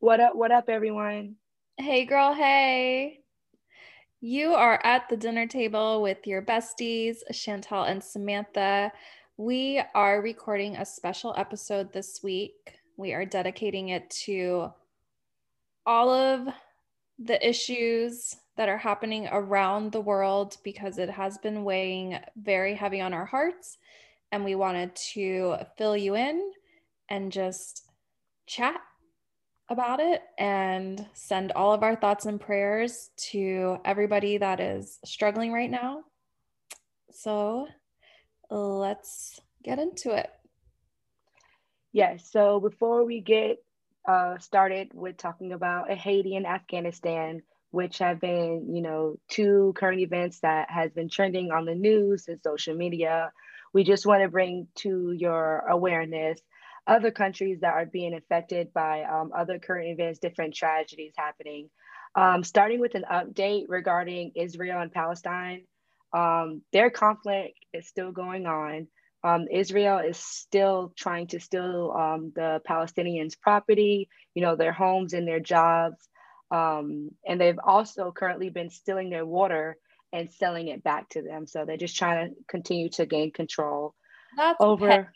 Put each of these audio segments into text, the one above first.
What up? What up, everyone? Hey, girl. Hey. You are at the dinner table with your besties, Chantal and Samantha. We are recording a special episode this week. We are dedicating it to all of the issues that are happening around the world because it has been weighing very heavy on our hearts. And we wanted to fill you in and just chat about it and send all of our thoughts and prayers to everybody that is struggling right now. So let's get into it. Yes. So before we get uh, started with talking about Haiti and Afghanistan, which have been, you know, two current events that has been trending on the news and social media, we just want to bring to your awareness other countries that are being affected by um, other current events, different tragedies happening. Um, starting with an update regarding Israel and Palestine, um, their conflict is still going on. Um, Israel is still trying to steal um, the Palestinians' property, you know, their homes and their jobs. Um, and they've also currently been stealing their water and selling it back to them. So they're just trying to continue to gain control That's over. Petty.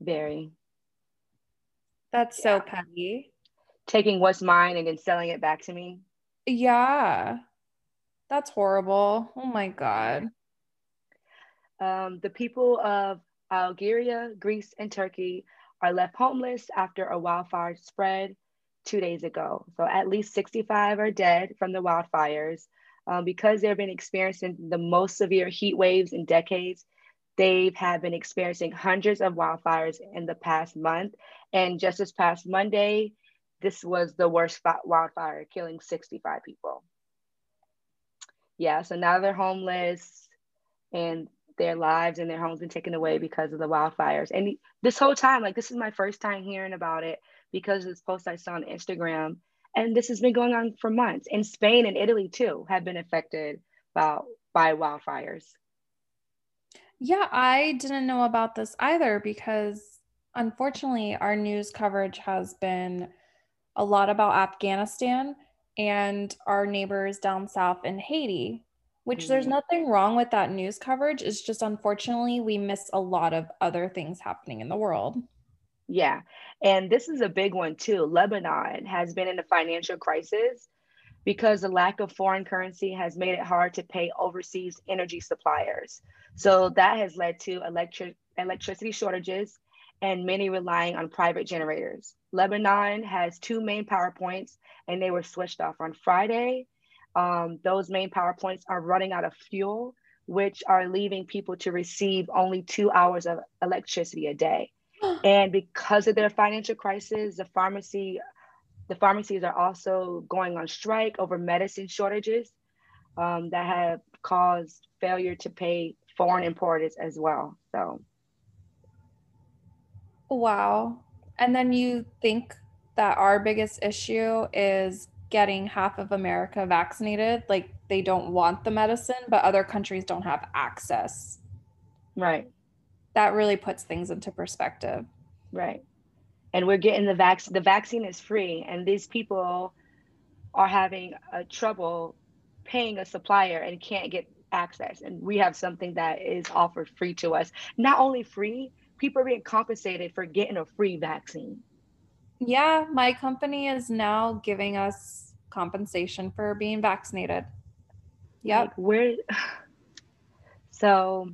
Very. That's so petty. Taking what's mine and then selling it back to me. Yeah. That's horrible. Oh my God. Um, the people of Algeria, Greece, and Turkey are left homeless after a wildfire spread two days ago. So at least 65 are dead from the wildfires. Um, because they've been experiencing the most severe heat waves in decades, they have had been experiencing hundreds of wildfires in the past month. And just this past Monday, this was the worst wildfire, killing 65 people. Yeah, so now they're homeless and their lives and their homes been taken away because of the wildfires. And this whole time, like this is my first time hearing about it because of this post I saw on Instagram. And this has been going on for months. And Spain and Italy too have been affected by, by wildfires. Yeah, I didn't know about this either because unfortunately, our news coverage has been a lot about Afghanistan and our neighbors down south in Haiti, which mm-hmm. there's nothing wrong with that news coverage. It's just unfortunately, we miss a lot of other things happening in the world. Yeah. And this is a big one too. Lebanon has been in a financial crisis because the lack of foreign currency has made it hard to pay overseas energy suppliers. So that has led to electric electricity shortages and many relying on private generators. Lebanon has two main power points and they were switched off on Friday. Um, those main power points are running out of fuel, which are leaving people to receive only two hours of electricity a day. and because of their financial crisis, the pharmacy the pharmacies are also going on strike over medicine shortages um, that have caused failure to pay foreign importers as well. So, wow. And then you think that our biggest issue is getting half of America vaccinated? Like they don't want the medicine, but other countries don't have access. Right. That really puts things into perspective. Right and we're getting the vaccine the vaccine is free and these people are having a trouble paying a supplier and can't get access. And we have something that is offered free to us. Not only free people are being compensated for getting a free vaccine. Yeah my company is now giving us compensation for being vaccinated. Yep. Like where so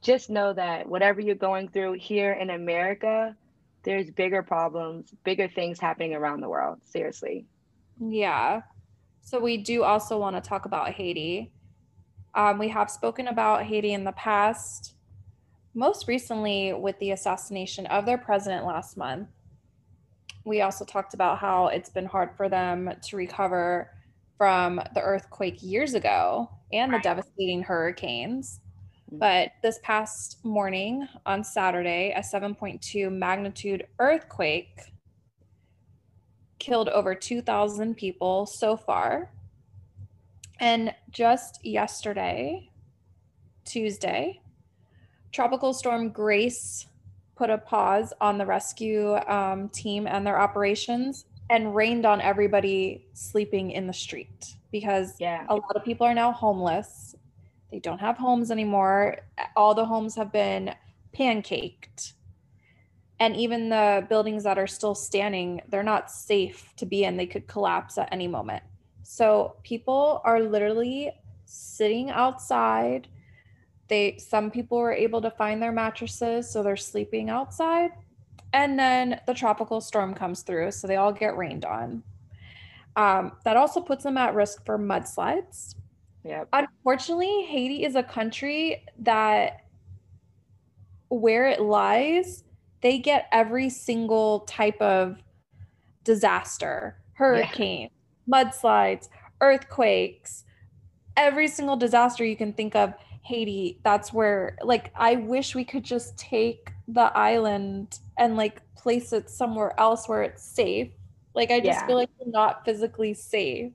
just know that whatever you're going through here in america there's bigger problems, bigger things happening around the world. Seriously. Yeah. So we do also want to talk about Haiti. Um, we have spoken about Haiti in the past, most recently with the assassination of their president last month. We also talked about how it's been hard for them to recover from the earthquake years ago and the devastating hurricanes. But this past morning on Saturday, a 7.2 magnitude earthquake killed over 2,000 people so far. And just yesterday, Tuesday, Tropical Storm Grace put a pause on the rescue um, team and their operations and rained on everybody sleeping in the street because Yeah. a lot of people are now homeless. They don't have homes anymore. All the homes have been pancaked. And even the buildings that are still standing, they're not safe to be in. They could collapse at any moment. So people are literally sitting outside. They some people were able to find their mattresses, so they're sleeping outside. And then the tropical storm comes through, so they all get rained on. Um, that also puts them at risk for mudslides. Yep. Unfortunately, Haiti is a country that where it lies, they get every single type of disaster hurricane, mudslides, earthquakes, every single disaster you can think of. Haiti, that's where, like, I wish we could just take the island and, like, place it somewhere else where it's safe. Like, I just Yeah. feel like we're not physically safe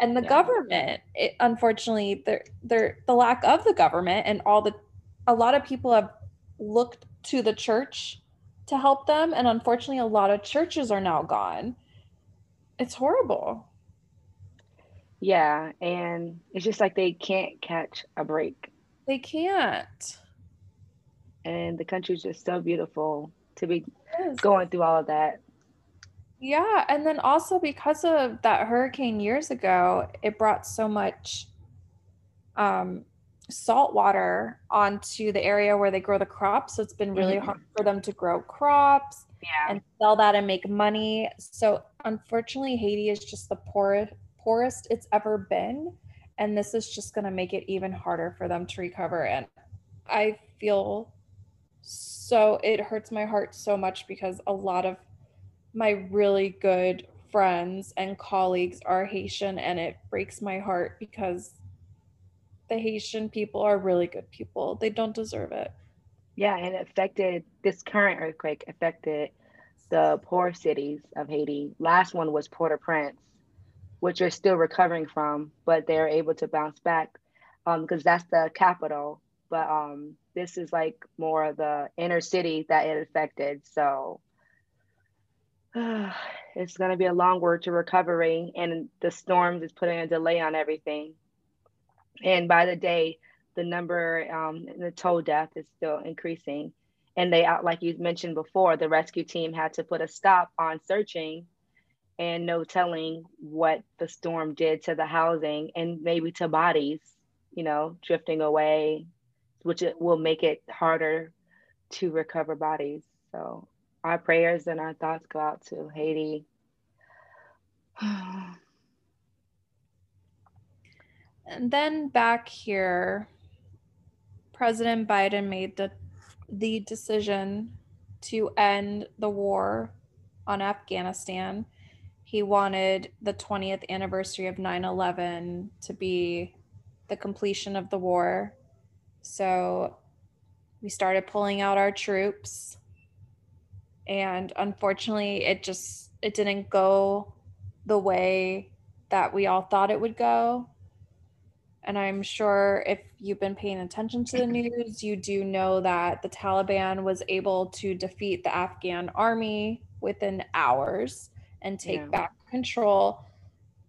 and the Yeah. government it, unfortunately they're, they're the lack of the government and all the a lot of people have looked to the church to help them and unfortunately a lot of churches are now gone it's horrible Yeah. And it's just like they can't catch a break. they can't And the country's just so beautiful to be going through all of that. Yeah, and then also because of that hurricane years ago, it brought so much um, salt water onto the area where they grow the crops. So it's been really Mhm. hard for them to grow crops Yeah. and sell that and make money. So unfortunately, Haiti is just the poorest poorest it's ever been, and this is just going to make it even harder for them to recover. And I feel so it hurts my heart so much because a lot of my really good friends and colleagues are Haitian, and it breaks my heart because the Haitian people are really good people. They don't deserve it. Yeah. And affected this current earthquake affected the poor cities of Haiti. Last one was Port-au-Prince, which are still recovering from, but they're able to bounce back um, because that's the capital. But um, this is like more of the inner city that it affected. So it's going to be a long road to recovery, and the storms is putting a delay on everything. And by the day, the number, um, the toll death is still increasing. And they, out like you mentioned before, the rescue team had to put a stop on searching and no telling what the storm did to the housing and maybe to bodies, you know, drifting away, which it will make it harder to recover bodies. So our prayers and our thoughts go out to Haiti. And then back here, President Biden made the the decision to end the war on Afghanistan. He wanted the 20th anniversary of 9/11 to be the completion of the war. So we started pulling out our troops and unfortunately it just it didn't go the way that we all thought it would go. And i'm sure if you've been paying attention to the news you do know that the taliban was able to defeat the afghan army within hours and take Yeah. back control.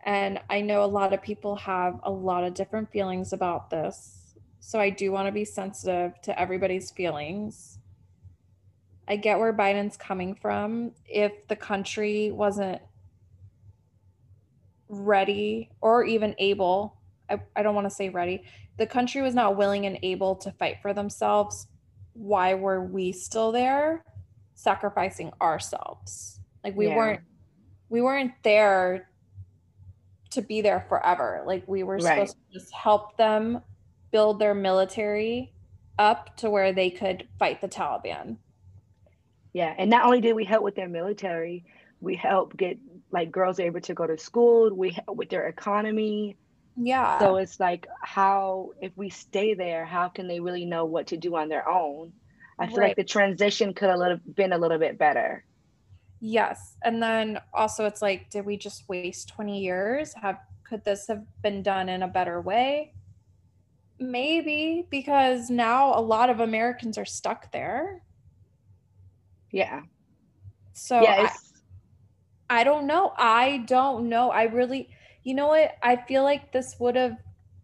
And i know a lot of people have a lot of different feelings about this. So i do want to be sensitive to everybody's feelings I get where Biden's coming from. If the country wasn't ready or even able, I, I don't want to say ready, the country was not willing and able to fight for themselves, why were we still there sacrificing ourselves? Like we Yeah. weren't we weren't there to be there forever. Like we were Right. supposed to just help them build their military up to where they could fight the Taliban. Yeah, and not only did we help with their military, we help get like girls able to go to school. We help with their economy. Yeah. So it's like how if we stay there, how can they really know what to do on their own? I feel Right. like the transition could have little, been a little bit better. Yes. And then also it's like, did we just waste 20 years? Have could this have been done in a better way? Maybe because now a lot of Americans are stuck there. Yeah. So yeah, I, I don't know. I don't know. I really, you know what? I feel like this would have,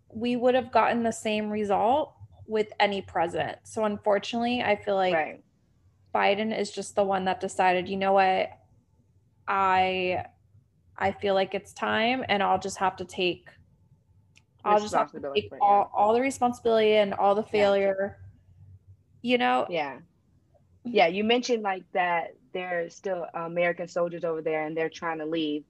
we would have gotten the same result with any president. So unfortunately, I feel like right. Biden is just the one that decided, you know what? I I feel like it's time and I'll just have to take I'll just have to take all, all the responsibility and all the failure. Yeah. You know? Yeah. Yeah, you mentioned like that there's still American soldiers over there and they're trying to leave.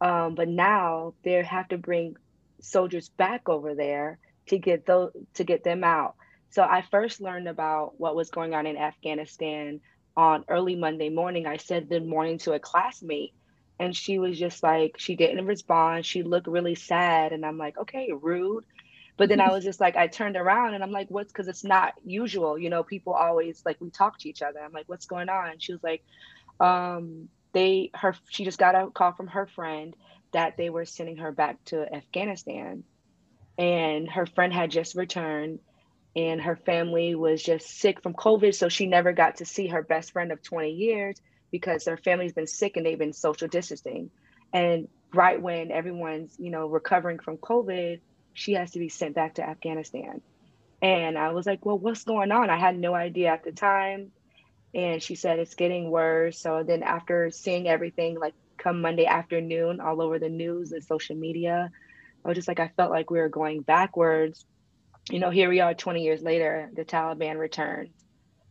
Um, but now they have to bring soldiers back over there to get those to get them out. So I first learned about what was going on in Afghanistan on early Monday morning. I said good morning to a classmate and she was just like she didn't respond. She looked really sad and I'm like, "Okay, rude." But then I was just like I turned around and I'm like, "What's cuz it's not usual, you know, people always like we talk to each other." I'm like, "What's going on?" And she was like, um they her she just got a call from her friend that they were sending her back to Afghanistan and her friend had just returned and her family was just sick from COVID. So she never got to see her best friend of 20 years because their family's been sick and they've been social distancing. And right when everyone's, you know, recovering from COVID, she has to be sent back to Afghanistan. And I was like, well, what's going on? I had no idea at the time. And she said it's getting worse. So then after seeing everything like come Monday afternoon all over the news and social media, I was just like, I felt like we were going backwards. You know, here we are 20 years later, the Taliban returned.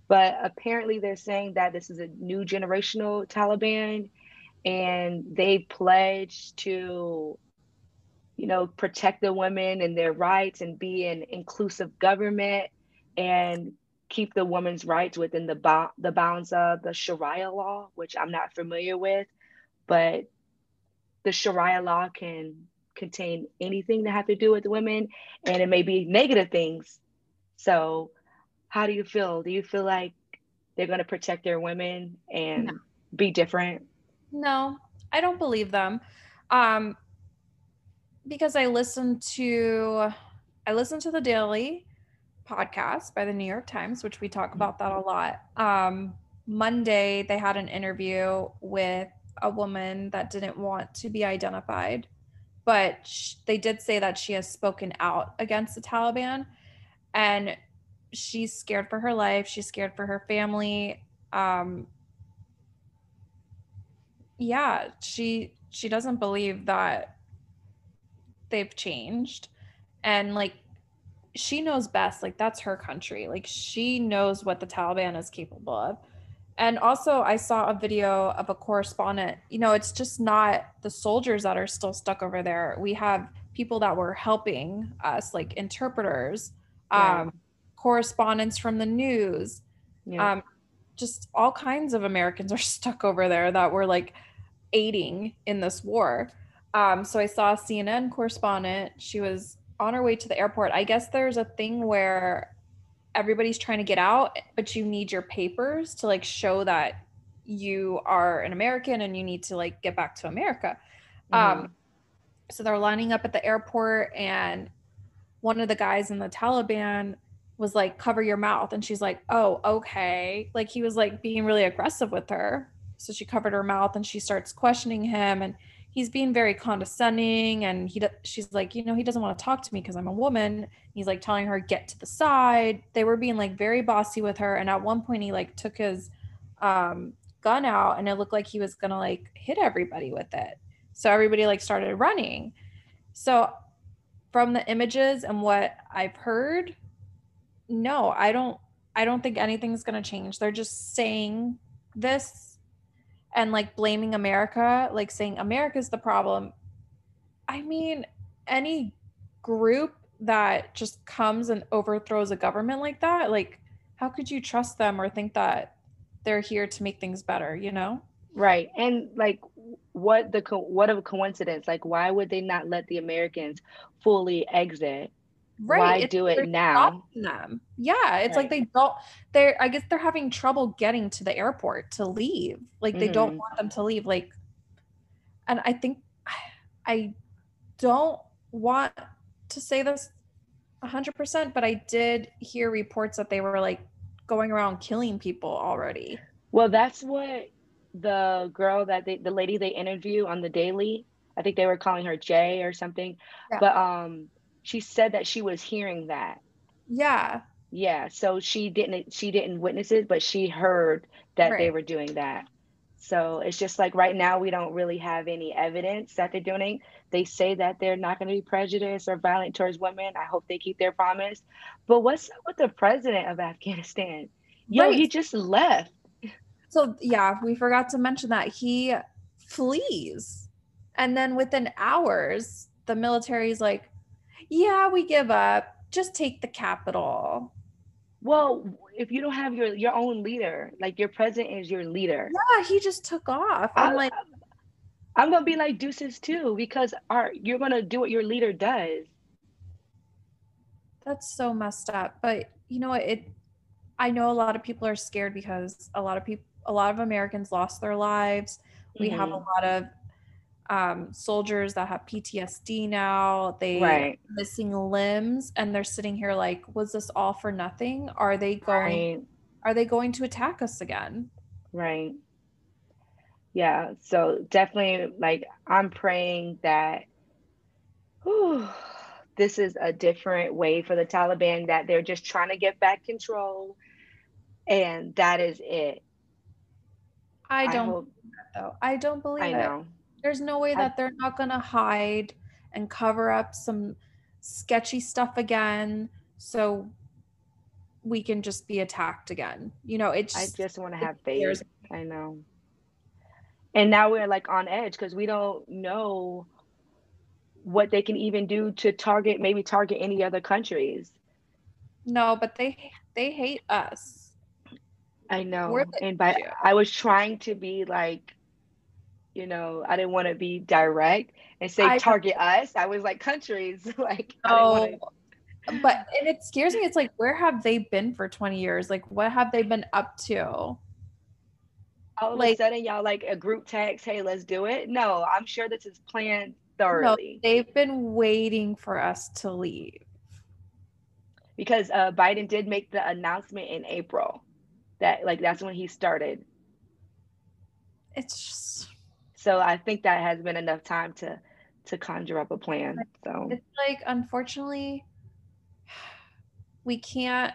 But apparently they're saying that this is a new generational Taliban and they pledge to, you know, protect the women and their rights and be an inclusive government and keep the woman's rights within the, bo- the bounds of the Sharia law, which I'm not familiar with, but the Sharia law can contain anything that have to do with women and it may be negative things. So how do you feel? Do you feel like they're going to protect their women and no. be different? No i don't believe them. Um because i listened to i listened to the daily podcast by the new york times which we talk about that a lot um monday they had an interview with a woman that didn't want to be identified but sh- they did say that she has spoken out against the Taliban and she's scared for her life. She's scared for her family. Um, yeah, she she doesn't believe that they've changed and like she knows best like that's her country like she knows what the taliban is capable of and also, I saw a video of a correspondent. You know, it's just not the soldiers that are still stuck over there. We have people that were helping us, like interpreters, yeah. um, correspondents from the news. Yeah. Um, just all kinds of Americans are stuck over there that were like aiding in this war. Um, so I saw a CNN correspondent. She was on her way to the airport. I guess there's a thing where everybody's trying to get out, but you need your papers to like show that you are an American and you need to like get back to America. Mm-hmm. Um, so they're lining up at the airport, and one of the guys in the Taliban was like, cover your mouth. And she's like, oh, okay. Like he was like being really aggressive with her. So she covered her mouth and she starts questioning him. And he's being very condescending and he she's like you know he doesn't want to talk to me because i'm a woman. He's like telling her get to the side. They were being like very bossy with her and at one point he like took his um, gun out and it looked like he was gonna like hit everybody with it. So everybody like started running. So from the images and what i've heard no i don't i don't think anything's gonna change. They're just saying this and like blaming America, like saying America's the problem. I mean, any group that just comes and overthrows a government like that, like how could you trust them or think that they're here to make things better, you know? Right. And like what the what a coincidence. Like why would they not let the Americans fully exit right why it's, do it now them yeah it's right. like they don't they're i guess they're having trouble getting to the airport to leave like they mm-hmm. don't want them to leave like and i think i don't want to say this 100% but i did hear reports that they were like going around killing people already Well, that's what the girl that they, the lady they interview on the daily, I think they were calling her Jay or something, Yeah. but um, she said that she was hearing that. Yeah. Yeah, so she didn't she didn't witness it, but she heard that they were doing that. So it's just like right now we don't really have any evidence that they're doing. it. They say that they're not going to be prejudiced or violent towards women. I hope they keep their promise. But what's up with the president of Afghanistan? Yo, he just left. So yeah, we forgot to mention that he flees. And then within hours, the military's like, yeah, we give up. Just take the capital. Well, if you don't have your your own leader, like your president is your leader, Yeah, he just took off. I'm I, like, I'm gonna be like deuces too because our you're gonna do what your leader does. that's so messed up. But you know? It I know a lot of people are scared because a lot of people a lot of Americans lost their lives. We have a Mhm. lot of um, soldiers that have PTSD now. They Right, missing limbs and they're sitting here like, was this all for nothing? Are they going right, are they going to attack us again? right. Yeah, so definitely like I'm praying that whew, this is a different way for the Taliban that they're just trying to get back control and that is it. I I don't hope though. I don't believe I it. There's no way that they're not gonna hide and cover up some sketchy stuff again so we can just be attacked again. You know, it's I just want to have faith. I know. And now we're like on edge because we don't know what they can even do to target, maybe target any other countries. no, but they they hate us. I know. And by issue. I was trying to be like, you know, I didn't want to be direct and say I target us. I was like countries. Like oh, didn't want know, to. but and it scares me. It's like, where have they been for 20 years? Like, what have they been up to? All of a Like, sudden, y'all like a group text, hey, let's do it. No, I'm sure this is planned no, thoroughly they've been waiting for us to leave. because uh, Biden did make the announcement in April that like that's when he started. It's just, So I think that has been enough time to to conjure up a plan. So it's like, unfortunately, we can't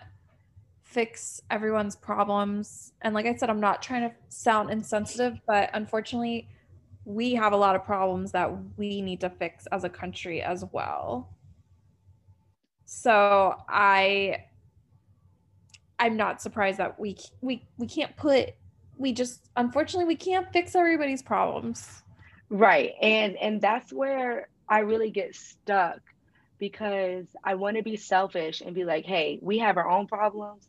fix everyone's problems. And like I said, I'm not trying to sound insensitive, but unfortunately, we have a lot of problems that we need to fix as a country as well. So I I'm not surprised that we we we can't put we just unfortunately we can't fix everybody's problems. right. And and that's where I really get stuck because I want to be selfish and be like, hey, we have our own problems.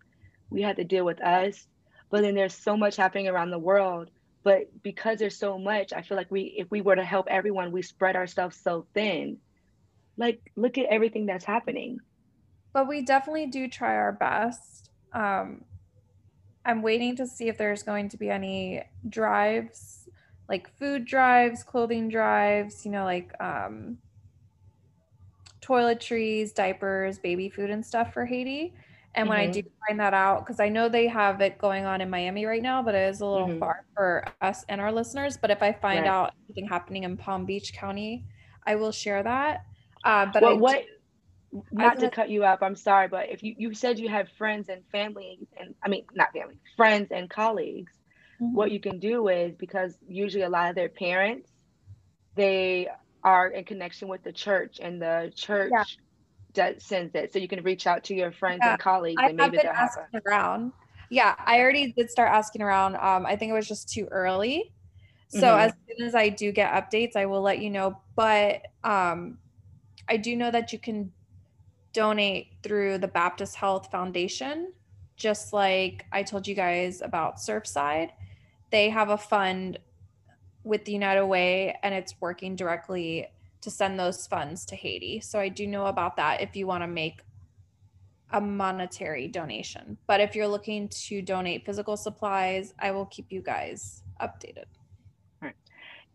We have to deal with us. But then there's so much happening around the world. But because there's so much, I feel like we if we were to help everyone, we spread ourselves so thin. Like look at everything that's happening. But we definitely do try our best. Um I'm waiting to see if there's going to be any drives, like food drives, clothing drives, you know, like um toiletries, diapers, baby food and stuff for Haiti. And when I hmm do find that out, because I know they have it going on in Miami right now, but it is a little hmm far for us and our listeners. But if I find Right. out anything happening in Palm Beach County, I will share that. Uh, but I What do, what I was not to cut you up, I'm sorry, but if you, you said you had friends and family and I mean not family, friends and colleagues, what Mhm. you can do is because usually a lot of their parents, they are in connection with the church and the yeah, church does sends it. So you can reach out to your friends yeah. and colleagues I and maybe they'll have around. Yeah, I already did start asking around. Um, I think it was just too early. So hmm as soon as I do get updates, I will let you know. But um, I do know that you can donate through the Baptist Health Foundation, just like I told you guys about Surfside. They have a fund with the United Way, and it's working directly to send those funds to Haiti. So I do know about that if you want to make a monetary donation. But if you're looking to donate physical supplies, I will keep you guys updated.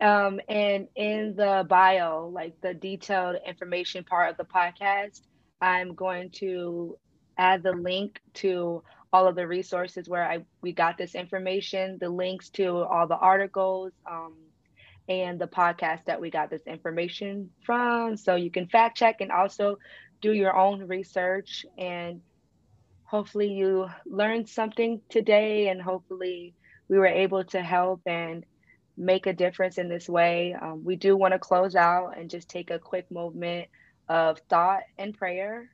Um, and in the bio, like the detailed information part of the podcast, I'm going to add the link to all of the resources where I we got this information, the links to all the articles, um, and the podcast that we got this information from. So you can fact check and also do your own research and hopefully you learned something today and hopefully we were able to help and make a difference in this way. Um, we do want to close out and just take a quick moment of thought and prayer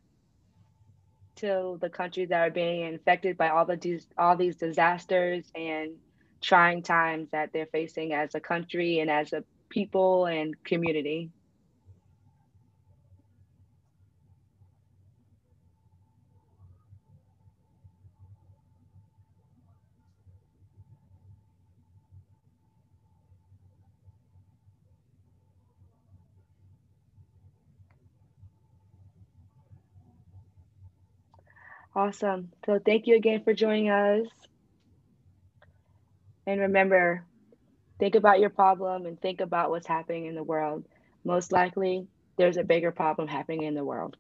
to the countries that are being infected by all the all these disasters and trying times that they're facing as a country and as a people and community. Awesome. So thank you again for joining us. And remember, think about your problem and think about what's happening in the world. Most likely, there's a bigger problem happening in the world.